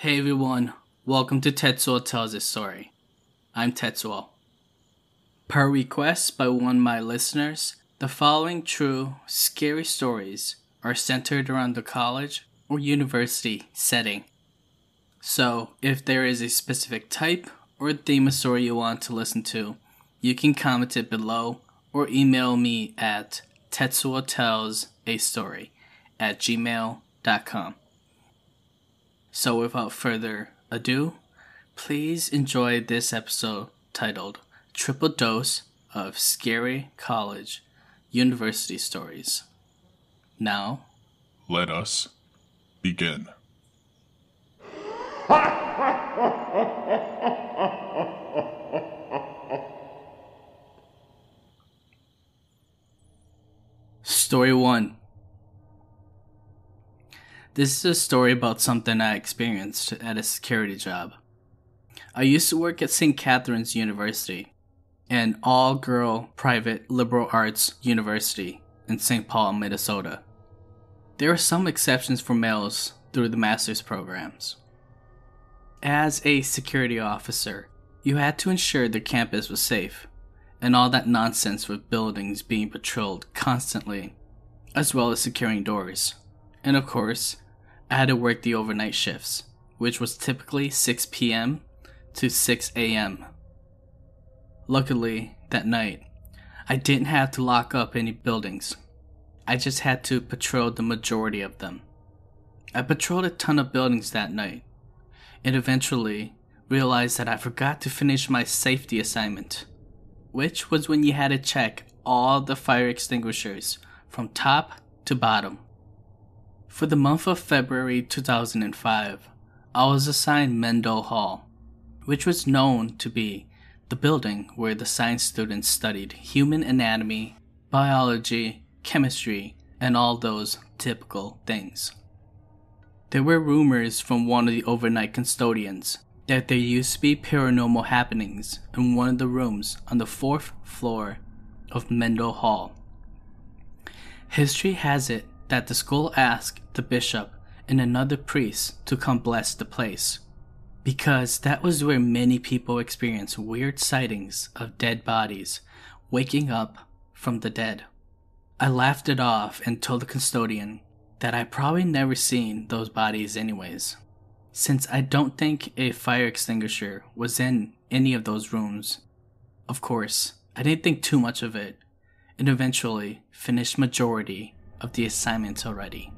Hey everyone, welcome to Tetsuo Tells a Story. I'm Tetsuo. Per request by one of my listeners, the following true, scary stories are centered around the college or university setting. So, if there is a specific type or theme of story you want to listen to, you can comment it below or email me at tetsuo tells a story at gmail.com. So, without further ado, please enjoy this episode titled Triple Dose of Scary College University Stories. Now, Let us begin. Story 1 This is a story about something I experienced at a security job. I used to work at St. Catherine's University, an all girl private liberal arts university in St. Paul, Minnesota. There are some exceptions for males through the master's programs. As a security officer, you had to ensure the campus was safe and all that nonsense with buildings being patrolled constantly, as well as securing doors. And of course, I had to work the overnight shifts, which was typically 6 p.m. to 6 a.m. Luckily, that night, I didn't have to lock up any buildings. I just had to patrol the majority of them. I patrolled a ton of buildings that night, and eventually realized that I forgot to finish my safety assignment which was when you had to check all the fire extinguishers from top to bottom. For the month of February 2005, I was assigned Mendel Hall, which was known to be the building where the science students studied human anatomy, biology, chemistry, and all those typical things. There were rumors from one of the overnight custodians that there used to be paranormal happenings in one of the rooms on the fourth floor of Mendel Hall. History has it that the school asked the bishop and another priest to come bless the place, because that was where many people experienced weird sightings of dead bodies waking up from the dead. I laughed it off and told the custodian that I probably never seen those bodies anyways since I don't think a fire extinguisher was in any of those rooms. Of course, I didn't think too much of it, and eventually finished majority of the assignments already.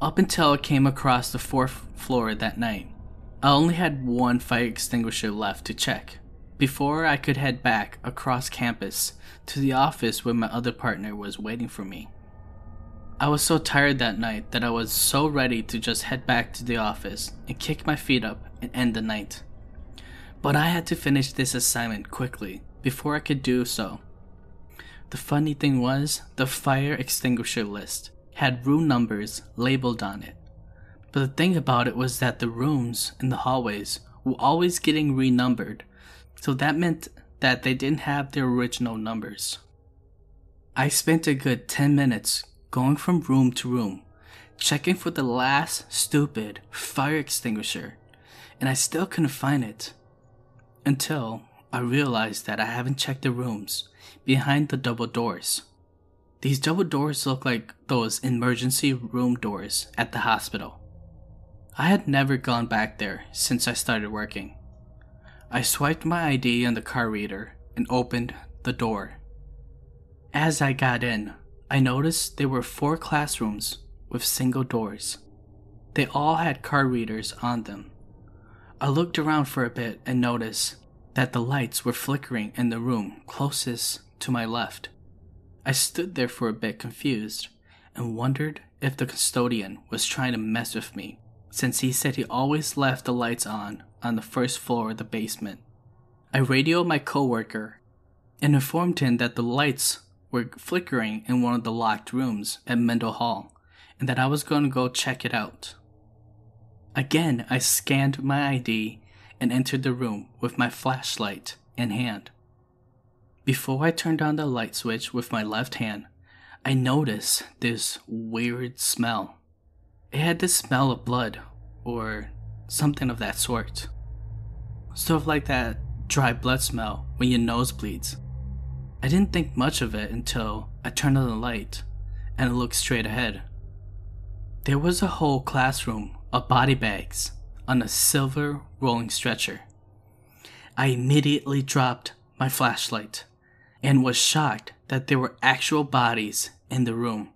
Up until I came across the fourth floor that night, I only had one fire extinguisher left to check before I could head back across campus to the office where my other partner was waiting for me. I was so tired that night that I was so ready to just head back to the office and kick my feet up and end the night. But I had to finish this assignment quickly before I could do so. The funny thing was, the fire extinguisher list had room numbers labeled on it. But the thing about it was that the rooms in the hallways were always getting renumbered, so that meant that they didn't have their original numbers. I spent a good 10 minutes going from room to room, checking for the last stupid fire extinguisher, and I still couldn't find it. Until I realized that I haven't checked the rooms behind the double doors. These double doors look like those emergency room doors at the hospital. I had never gone back there since I started working. I swiped my ID on the card reader and opened the door. As I got in, I noticed there were four classrooms with single doors. They all had card readers on them. I looked around for a bit and noticed that the lights were flickering in the room closest to my left. I stood there for a bit confused and wondered if the custodian was trying to mess with me since he said he always left the lights on on the first floor of the basement. I radioed my coworker and informed him that the lights were flickering in one of the locked rooms at Mendel Hall, and that I was going to go check it out. Again, I scanned my ID and entered the room with my flashlight in hand. Before I turned on the light switch with my left hand, I noticed this weird smell. It had the smell of blood, or something of that sort. Sort of like that dry blood smell when your nose bleeds. I didn't think much of it until I turned on the light and looked straight ahead. There was a whole classroom of body bags on a silver rolling stretcher. I immediately dropped my flashlight and was shocked that there were actual bodies in the room.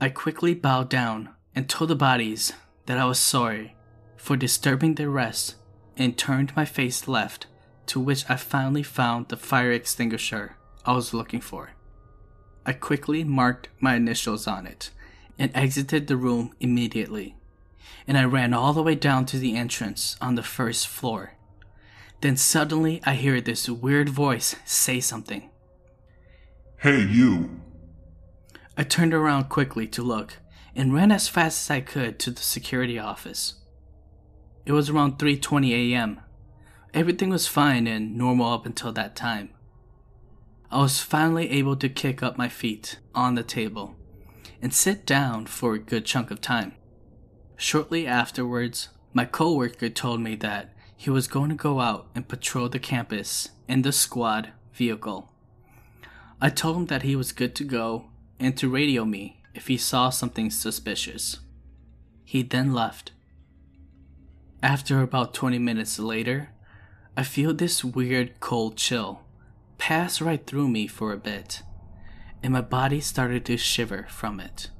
I quickly bowed down and told the bodies that I was sorry for disturbing their rest and turned my face left, to which I finally found the fire extinguisher I was looking for. I quickly marked my initials on it and exited the room immediately, and I ran all the way down to the entrance on the first floor. Then suddenly I hear this weird voice say something. Hey, you! I turned around quickly to look and ran as fast as I could to the security office. It was around 3:20 a.m. Everything was fine and normal up until that time. I was finally able to kick up my feet on the table and sit down for a good chunk of time. Shortly afterwards, my coworker told me that he was going to go out and patrol the campus in the squad vehicle. I told him that he was good to go and to radio me if he saw something suspicious. He then left. After about 20 minutes later, I feel this weird cold chill pass right through me for a bit, and my body started to shiver from it.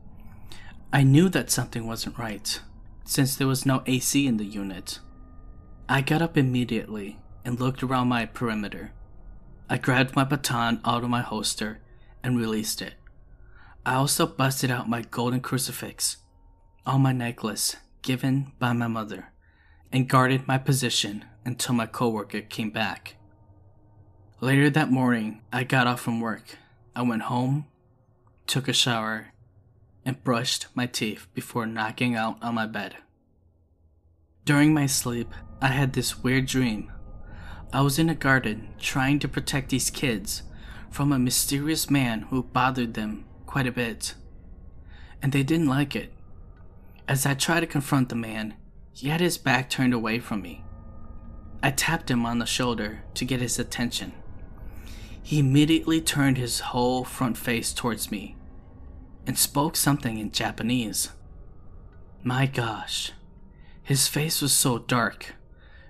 I knew that something wasn't right, since there was no AC in the unit. I got up immediately and looked around my perimeter. I grabbed my baton out of my holster and released it. I also busted out my golden crucifix on my necklace given by my mother and guarded my position until my coworker came back. Later that morning, I got off from work. I went home, took a shower, and brushed my teeth before knocking out on my bed. During my sleep, I had this weird dream. I was in a garden trying to protect these kids from a mysterious man who bothered them quite a bit. And they didn't like it. As I tried to confront the man, he had his back turned away from me. I tapped him on the shoulder to get his attention. He immediately turned his whole front face towards me and spoke something in Japanese. My gosh, his face was so dark,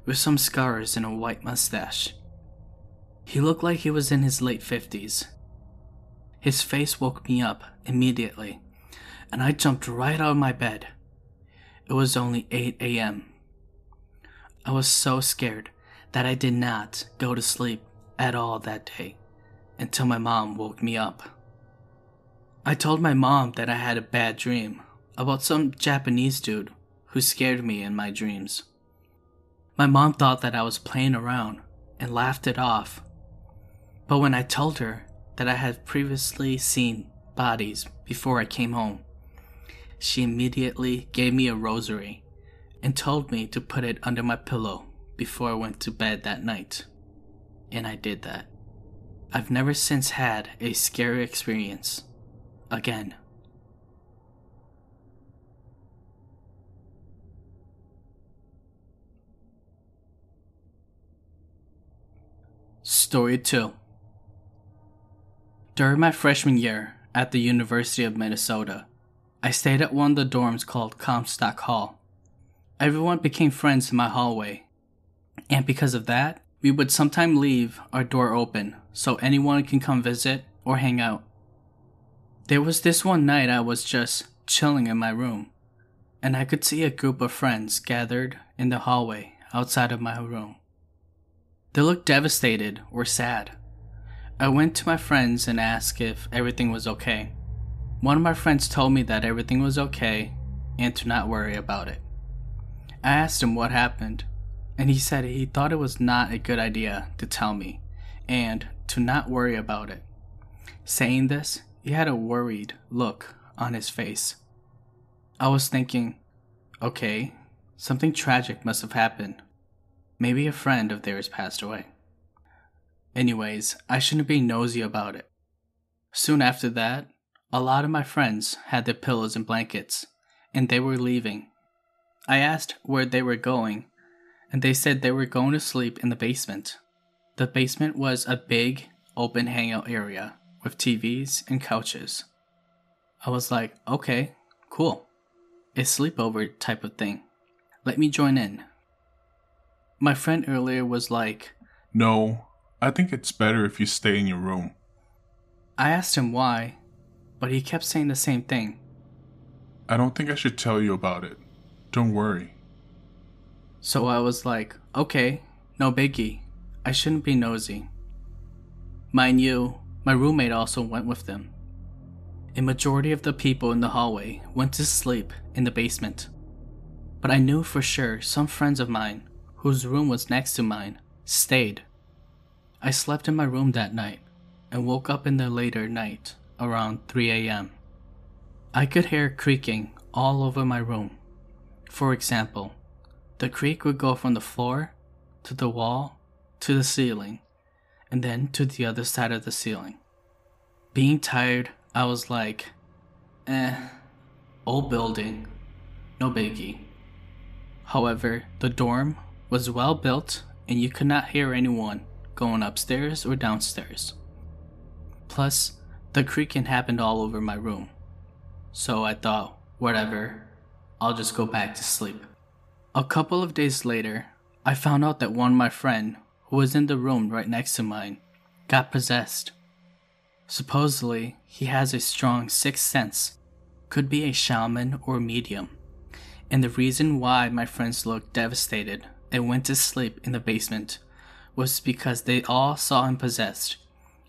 with some scars and a white mustache. He looked like he was in his late 50s. His face woke me up immediately, and I jumped right out of my bed. It was only 8 a.m. I was so scared that I did not go to sleep at all that day until my mom woke me up. I told my mom that I had a bad dream about some Japanese dude who scared me in my dreams. My mom thought that I was playing around and laughed it off. But when I told her that I had previously seen bodies before I came home, she immediately gave me a rosary and told me to put it under my pillow before I went to bed that night. And I did that. I've never since had a scary experience again. Story 2 During my freshman year at the University of Minnesota, I stayed at one of the dorms called Comstock Hall. Everyone became friends in my hallway, and because of that, we would sometimes leave our door open so anyone can come visit or hang out. There was this one night I was just chilling in my room, and I could see a group of friends gathered in the hallway outside of my room. They looked devastated or sad. I went to my friends and asked if everything was okay. One of my friends told me that everything was okay and to not worry about it. I asked him what happened, and he said he thought it was not a good idea to tell me and to not worry about it. Saying this, he had a worried look on his face. I was thinking, okay, something tragic must have happened. Maybe a friend of theirs passed away. Anyways, I shouldn't be nosy about it. Soon after that, a lot of my friends had their pillows and blankets, and they were leaving. I asked where they were going, and they said they were going to sleep in the basement. The basement was a big, open hangout area with TVs and couches. I was like, okay, cool. A sleepover type of thing. Let me join in. My friend earlier was like, No, I think it's better if you stay in your room. I asked him why, but he kept saying the same thing. I don't think I should tell you about it. Don't worry. So I was like, okay, no biggie. I shouldn't be nosy. Mind you, my roommate also went with them. A majority of the people in the hallway went to sleep in the basement. But I knew for sure some friends of mine, whose room was next to mine, stayed. I slept in my room that night and woke up in the later night around 3 a.m. I could hear creaking all over my room. For example, the creak would go from the floor to the wall to the ceiling and then to the other side of the ceiling. Being tired, I was like, eh, old building, no biggie. However, the dorm was well built and you could not hear anyone going upstairs or downstairs. Plus, the creaking happened all over my room. So I thought, whatever, I'll just go back to sleep. A couple of days later, I found out that one of my friend, who was in the room right next to mine, got possessed. Supposedly, he has a strong sixth sense, could be a shaman or medium. And the reason why my friends looked devastated and went to sleep in the basement was because they all saw him possessed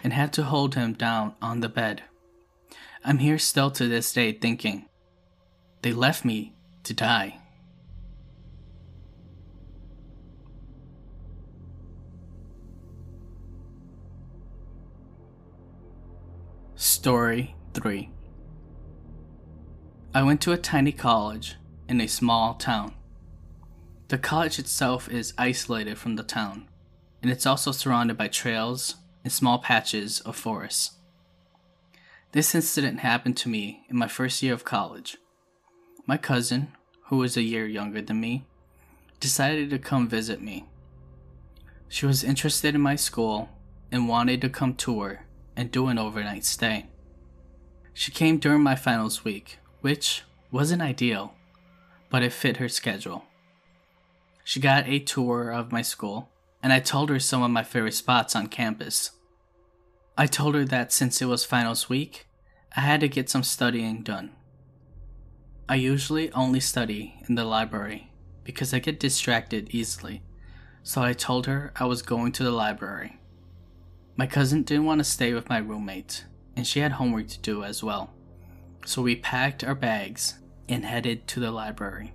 and had to hold him down on the bed. I'm here still to this day thinking, they left me to die. Story 3 I went to a tiny college in a small town. The college itself is isolated from the town, and it's also surrounded by trails and small patches of forest. This incident happened to me in my first year of college. My cousin, who was a year younger than me, decided to come visit me. She was interested in my school and wanted to come tour and do an overnight stay. She came during my finals week, which wasn't ideal, but it fit her schedule. She got a tour of my school, and I told her some of my favorite spots on campus. I told her that since it was finals week, I had to get some studying done. I usually only study in the library because I get distracted easily, so I told her I was going to the library. My cousin didn't want to stay with my roommate, and she had homework to do as well. So we packed our bags and headed to the library.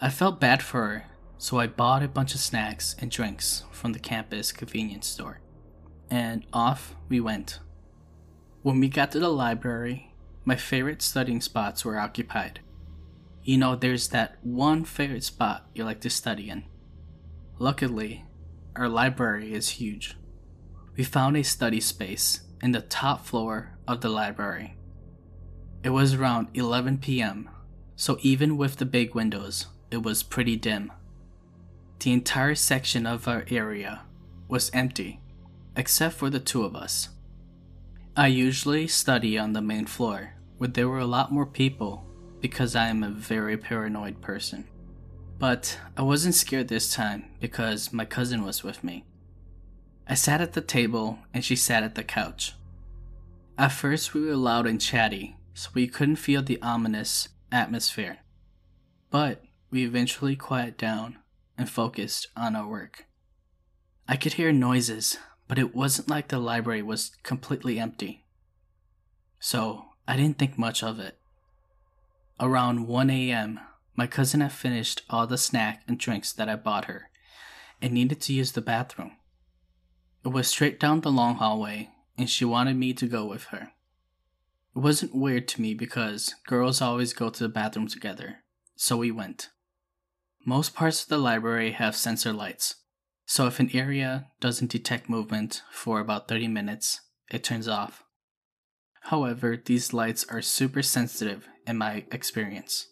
I felt bad for her, so I bought a bunch of snacks and drinks from the campus convenience store. And off we went. When we got to the library, my favorite studying spots were occupied. You know, there's that one favorite spot you like to study in. Luckily, our library is huge we found a study space in the top floor of the library. It was around 11 p.m., so even with the big windows, it was pretty dim. The entire section of our area was empty, except for the two of us. I usually study on the main floor, where there were a lot more people because I am a very paranoid person. But I wasn't scared this time because my cousin was with me. I sat at the table and she sat at the couch. At first, we were loud and chatty, so we couldn't feel the ominous atmosphere. But we eventually quieted down and focused on our work. I could hear noises, but it wasn't like the library was completely empty. So I didn't think much of it. Around 1 a.m., my cousin had finished all the snack and drinks that I bought her and needed to use the bathroom. It was straight down the long hallway, and she wanted me to go with her. It wasn't weird to me because girls always go to the bathroom together, so we went. Most parts of the library have sensor lights, so if an area doesn't detect movement for about 30 minutes, it turns off. However, these lights are super sensitive in my experience.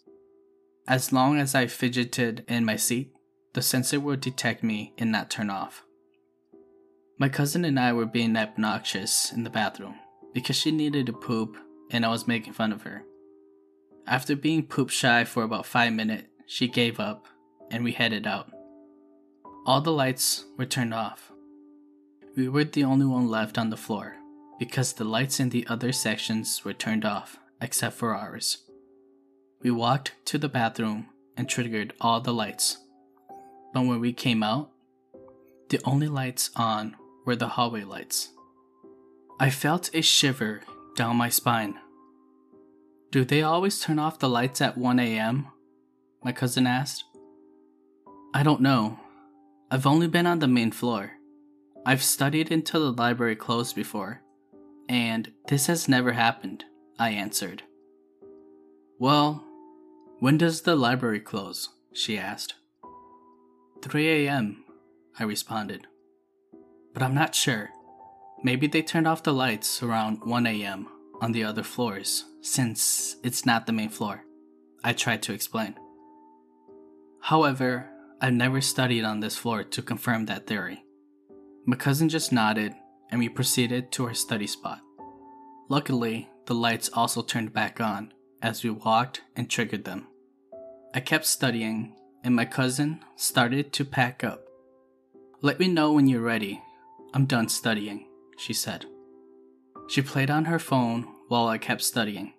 As long as I fidgeted in my seat, the sensor would detect me and not turn off. My cousin and I were being obnoxious in the bathroom because she needed to poop and I was making fun of her. After being poop shy for about 5 minutes, she gave up and we headed out. All the lights were turned off. We were the only one left on the floor because the lights in the other sections were turned off except for ours. We walked to the bathroom and triggered all the lights. But when we came out, the only lights on were the hallway lights. I felt a shiver down my spine. Do they always turn off the lights at 1 a.m.? My cousin asked. I don't know. I've only been on the main floor. I've studied until the library closed before, and this has never happened, I answered. Well, when does the library close? she asked. 3 a.m., I responded. But I'm not sure. Maybe they turned off the lights around 1 a.m. on the other floors, since it's not the main floor. I tried to explain. However, I've never studied on this floor to confirm that theory. My cousin just nodded, and we proceeded to our study spot. Luckily, the lights also turned back on as we walked and triggered them. I kept studying, and my cousin started to pack up. Let me know when you're ready. I'm done studying, she said. She played on her phone while I kept studying.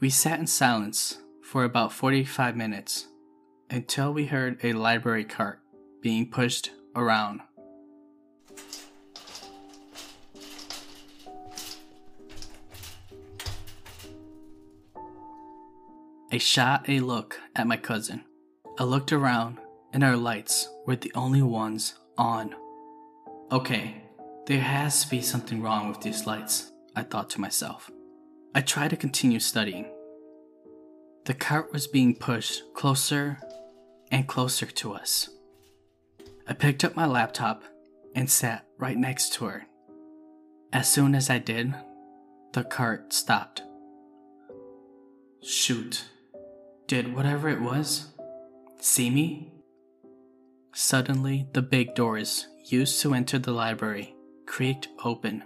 We sat in silence for about 45 minutes until we heard a library cart being pushed around. I shot a look at my cousin. I looked around, and our lights were the only ones on. Okay, there has to be something wrong with these lights, I thought to myself. I tried to continue studying. The cart was being pushed closer and closer to us. I picked up my laptop and sat right next to her. As soon as I did, the cart stopped. Shoot. Did whatever it was see me? Suddenly, the big doors used to enter the library creaked open.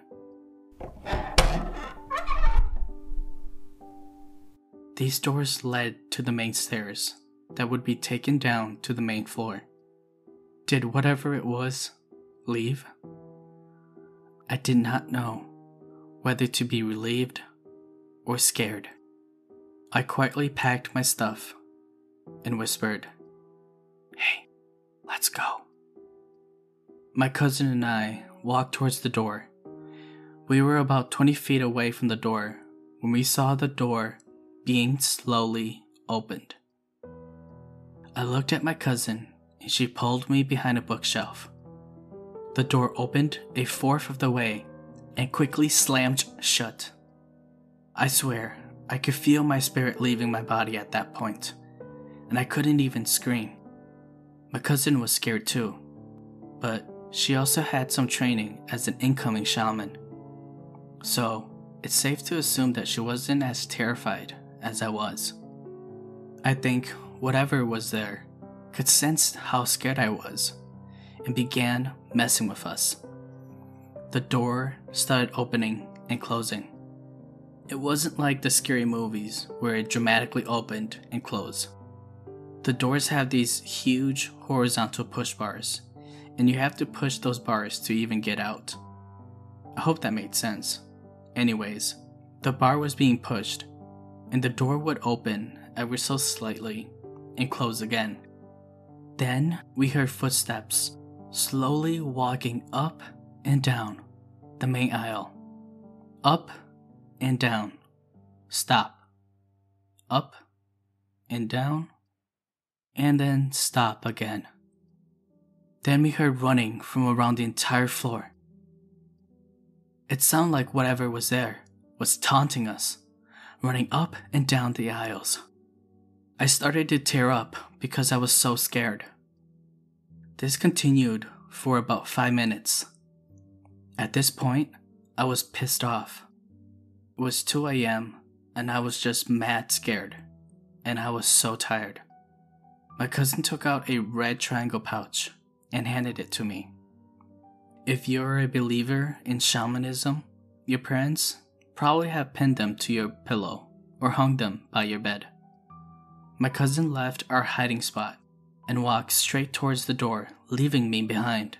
These doors led to the main stairs that would be taken down to the main floor. Did whatever it was leave? I did not know whether to be relieved or scared. I quietly packed my stuff and whispered, Hey, let's go. My cousin and I walked towards the door. We were about 20 feet away from the door when we saw the door being slowly opened. I looked at my cousin and she pulled me behind a bookshelf. The door opened a fourth of the way and quickly slammed shut. I swear, I could feel my spirit leaving my body at that point, and I couldn't even scream. My cousin was scared too, but she also had some training as an incoming shaman. So, it's safe to assume that she wasn't as terrified as I was. I think whatever was there could sense how scared I was and began messing with us. The door started opening and closing. It wasn't like the scary movies where it dramatically opened and closed. The doors have these huge horizontal push bars, and you have to push those bars to even get out. I hope that made sense. Anyways, the bar was being pushed, and the door would open ever so slightly and close again. Then we heard footsteps slowly walking up and down the main aisle. Up and down. Stop. Up and down. And then stop again. Then we heard running from around the entire floor. It sounded like whatever was there was taunting us, running up and down the aisles. I started to tear up because I was so scared. This continued for about five minutes. At this point, I was pissed off. It was 2 a.m., and I was just mad scared, and I was so tired. My cousin took out a red triangle pouch and handed it to me. If you're a believer in shamanism, your parents probably have pinned them to your pillow or hung them by your bed. My cousin left our hiding spot and walked straight towards the door, leaving me behind.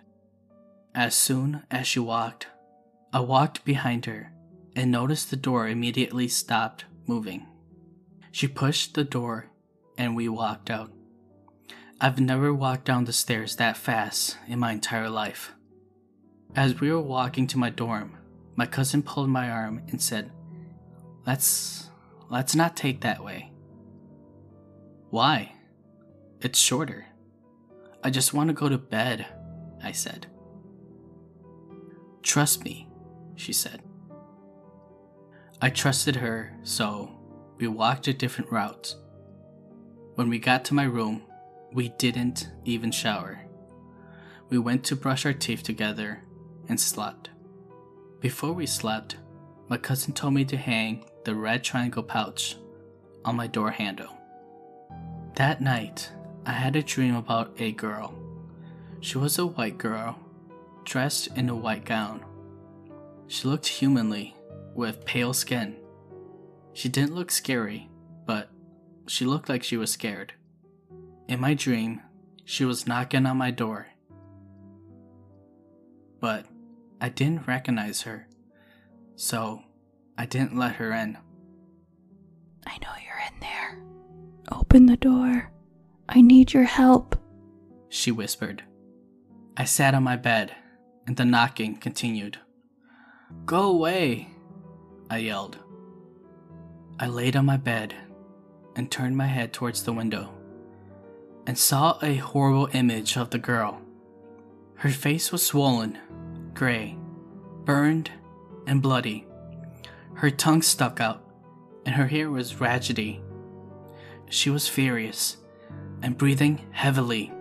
As soon as she walked, I walked behind her and noticed the door immediately stopped moving. She pushed the door and we walked out. I've never walked down the stairs that fast in my entire life. As we were walking to my dorm, my cousin pulled my arm and said, "Let's let's not take that way." Why? It's shorter. I just want to go to bed, I said. Trust me, she said. I trusted her, so we walked a different route. When we got to my room, we didn't even shower. We went to brush our teeth together and slept. Before we slept, my cousin told me to hang the red triangle pouch on my door handle. That night, I had a dream about a girl. She was a white girl, dressed in a white gown. She looked humanly, with pale skin. She didn't look scary, but she looked like she was scared. In my dream, she was knocking on my door. But I didn't recognize her, so I didn't let her in. I know you're in there. Open the door. I need your help. She whispered. I sat on my bed, and the knocking continued. Go away, I yelled. I laid on my bed and turned my head towards the window and saw a horrible image of the girl. Her face was swollen, gray, burned, and bloody. Her tongue stuck out, and her hair was raggedy. She was furious and breathing heavily.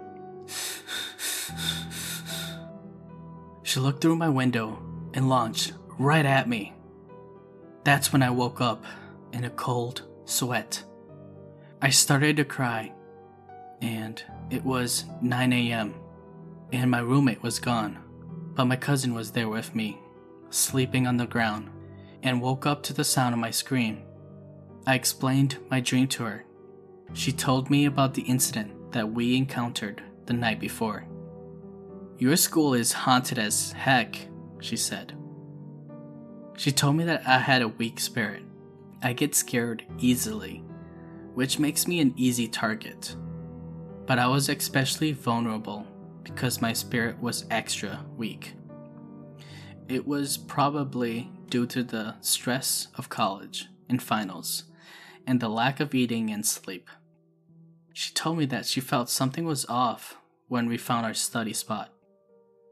she looked through my window and launched right at me. That's when I woke up in a cold sweat. I started to cry, and it was 9 a.m., and my roommate was gone, but my cousin was there with me, sleeping on the ground, and woke up to the sound of my scream. I explained my dream to her. She told me about the incident that we encountered the night before. Your school is haunted as heck, she said. She told me that I had a weak spirit. I get scared easily which makes me an easy target. But I was especially vulnerable because my spirit was extra weak. It was probably due to the stress of college and finals and the lack of eating and sleep. She told me that she felt something was off when we found our study spot,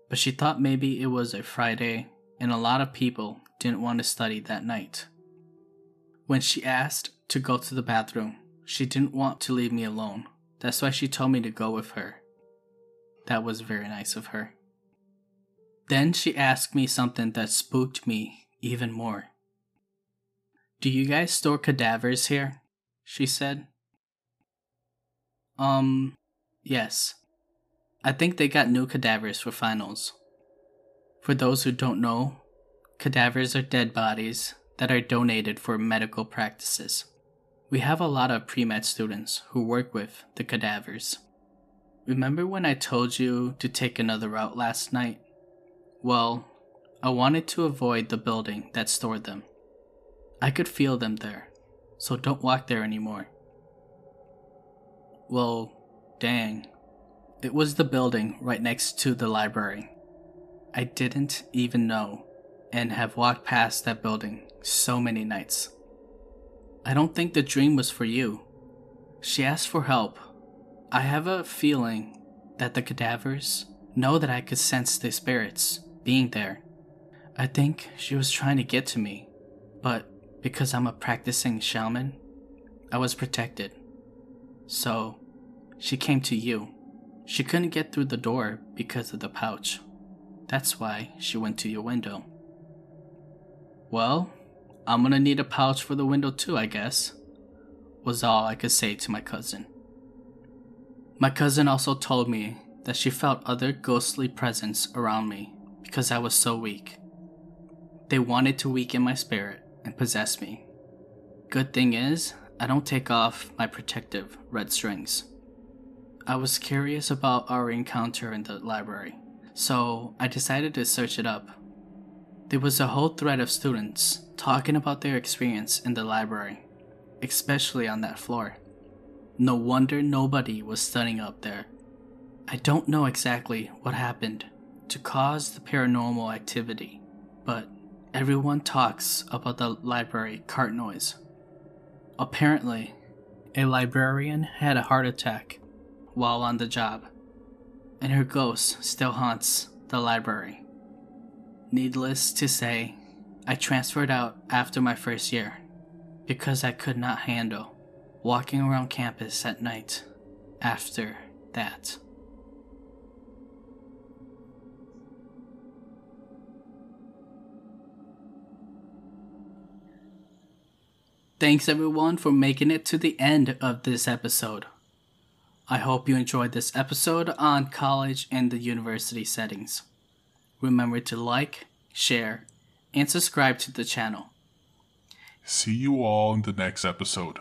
but she thought maybe it was a Friday and a lot of people didn't want to study that night. When she asked to go to the bathroom, she didn't want to leave me alone. That's why she told me to go with her. That was very nice of her. Then she asked me something that spooked me even more. Do you guys store cadavers here? She said. Um, yes. I think they got new cadavers for finals. For those who don't know, cadavers are dead bodies that are donated for medical practices. We have a lot of pre med students who work with the cadavers. Remember when I told you to take another route last night? Well, I wanted to avoid the building that stored them. I could feel them there, so don't walk there anymore. Well, dang. It was the building right next to the library. I didn't even know and have walked past that building so many nights. I don't think the dream was for you. She asked for help. I have a feeling that the cadavers know that I could sense the spirits being there. I think she was trying to get to me, but because I'm a practicing shaman, I was protected. So, she came to you. She couldn't get through the door because of the pouch. That's why she went to your window. Well, I'm gonna need a pouch for the window too, I guess, was all I could say to my cousin. My cousin also told me that she felt other ghostly presence around me because I was so weak. They wanted to weaken my spirit and possess me. Good thing is, I don't take off my protective red strings. I was curious about our encounter in the library, so I decided to search it up. There was a whole thread of students talking about their experience in the library, especially on that floor. No wonder nobody was studying up there. I don't know exactly what happened to cause the paranormal activity, but everyone talks about the library cart noise. Apparently, a librarian had a heart attack while on the job, and her ghost still haunts the library. Needless to say, I transferred out after my first year because I could not handle walking around campus at night after that. Thanks everyone for making it to the end of this episode. I hope you enjoyed this episode on college and the university settings. Remember to like, share, and subscribe to the channel. See you all in the next episode.